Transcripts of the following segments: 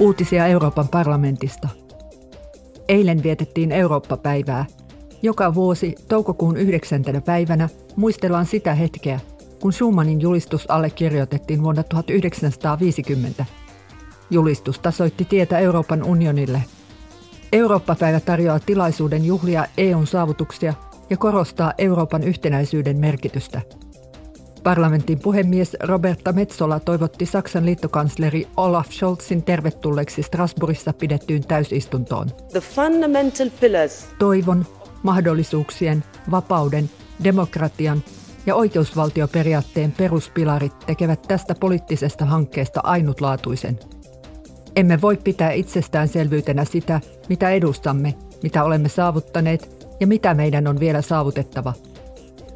Uutisia Euroopan parlamentista. Eilen vietettiin Eurooppa-päivää. Joka vuosi toukokuun 9. päivänä muistellaan sitä hetkeä, kun Schumannin julistus allekirjoitettiin vuonna 1950. Julistus tasoitti tietä Euroopan unionille. Eurooppa-päivä tarjoaa tilaisuuden juhlia EUn saavutuksia ja korostaa Euroopan yhtenäisyyden merkitystä – Parlamentin puhemies Roberta Metsola toivotti Saksan liittokansleri Olaf Scholzin tervetulleeksi Strasbourgissa pidettyyn täysistuntoon. The fundamental pillars. Toivon, mahdollisuuksien, vapauden, demokratian ja oikeusvaltioperiaatteen peruspilarit tekevät tästä poliittisesta hankkeesta ainutlaatuisen. Emme voi pitää itsestäänselvyytenä sitä, mitä edustamme, mitä olemme saavuttaneet ja mitä meidän on vielä saavutettava.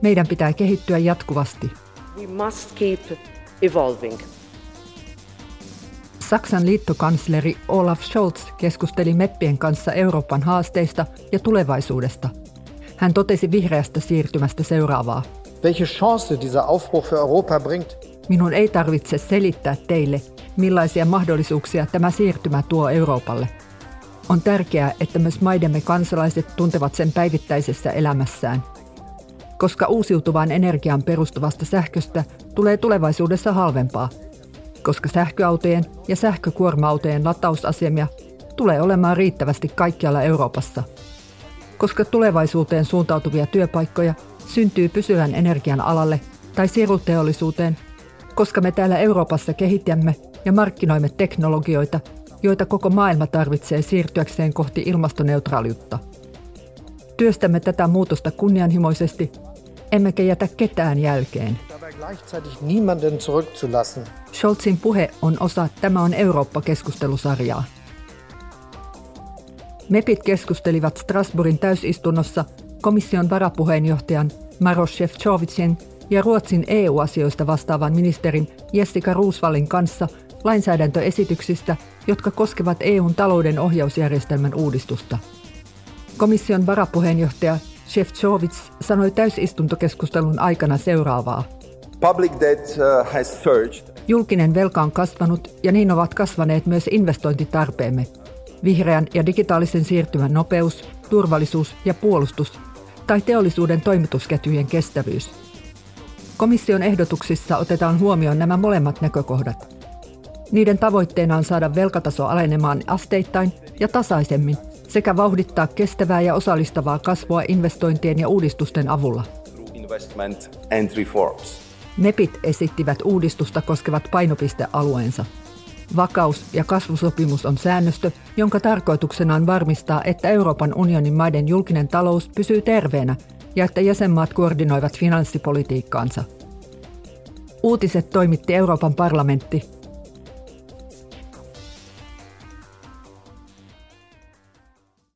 Meidän pitää kehittyä jatkuvasti – We must keep evolving. Saksan liittokansleri Olaf Scholz keskusteli meppien kanssa Euroopan haasteista ja tulevaisuudesta. Hän totesi vihreästä siirtymästä seuraavaa. Welche Chance dieser Aufbruch für Europa bringt? Minun ei tarvitse selittää teille, millaisia mahdollisuuksia tämä siirtymä tuo Euroopalle. On tärkeää, että myös maidemme kansalaiset tuntevat sen päivittäisessä elämässään – koska uusiutuvaan energiaan perustuvasta sähköstä tulee tulevaisuudessa halvempaa, koska sähköautojen ja sähkökuorma-autojen latausasemia tulee olemaan riittävästi kaikkialla Euroopassa, koska tulevaisuuteen suuntautuvia työpaikkoja syntyy pysyvän energian alalle tai siruteollisuuteen, koska me täällä Euroopassa kehitämme ja markkinoimme teknologioita, joita koko maailma tarvitsee siirtyäkseen kohti ilmastoneutraaliutta. Työstämme tätä muutosta kunnianhimoisesti emmekä jätä ketään jälkeen. Scholzin puhe on osa Tämä on Eurooppa-keskustelusarjaa. MEPit keskustelivat Strasbourgin täysistunnossa komission varapuheenjohtajan Maros Shevchovicin ja Ruotsin EU-asioista vastaavan ministerin Jessica Roosvallin kanssa lainsäädäntöesityksistä, jotka koskevat EUn talouden ohjausjärjestelmän uudistusta. Komission varapuheenjohtaja Shevchovits sanoi täysistuntokeskustelun aikana seuraavaa. Public debt uh, has surged. Julkinen velka on kasvanut ja niin ovat kasvaneet myös investointitarpeemme. Vihreän ja digitaalisen siirtymän nopeus, turvallisuus ja puolustus tai teollisuuden toimitusketjujen kestävyys. Komission ehdotuksissa otetaan huomioon nämä molemmat näkökohdat. Niiden tavoitteena on saada velkataso alenemaan asteittain ja tasaisemmin sekä vauhdittaa kestävää ja osallistavaa kasvua investointien ja uudistusten avulla. MEPit esittivät uudistusta koskevat painopistealueensa. Vakaus- ja kasvusopimus on säännöstö, jonka tarkoituksena on varmistaa, että Euroopan unionin maiden julkinen talous pysyy terveenä ja että jäsenmaat koordinoivat finanssipolitiikkaansa. Uutiset toimitti Euroopan parlamentti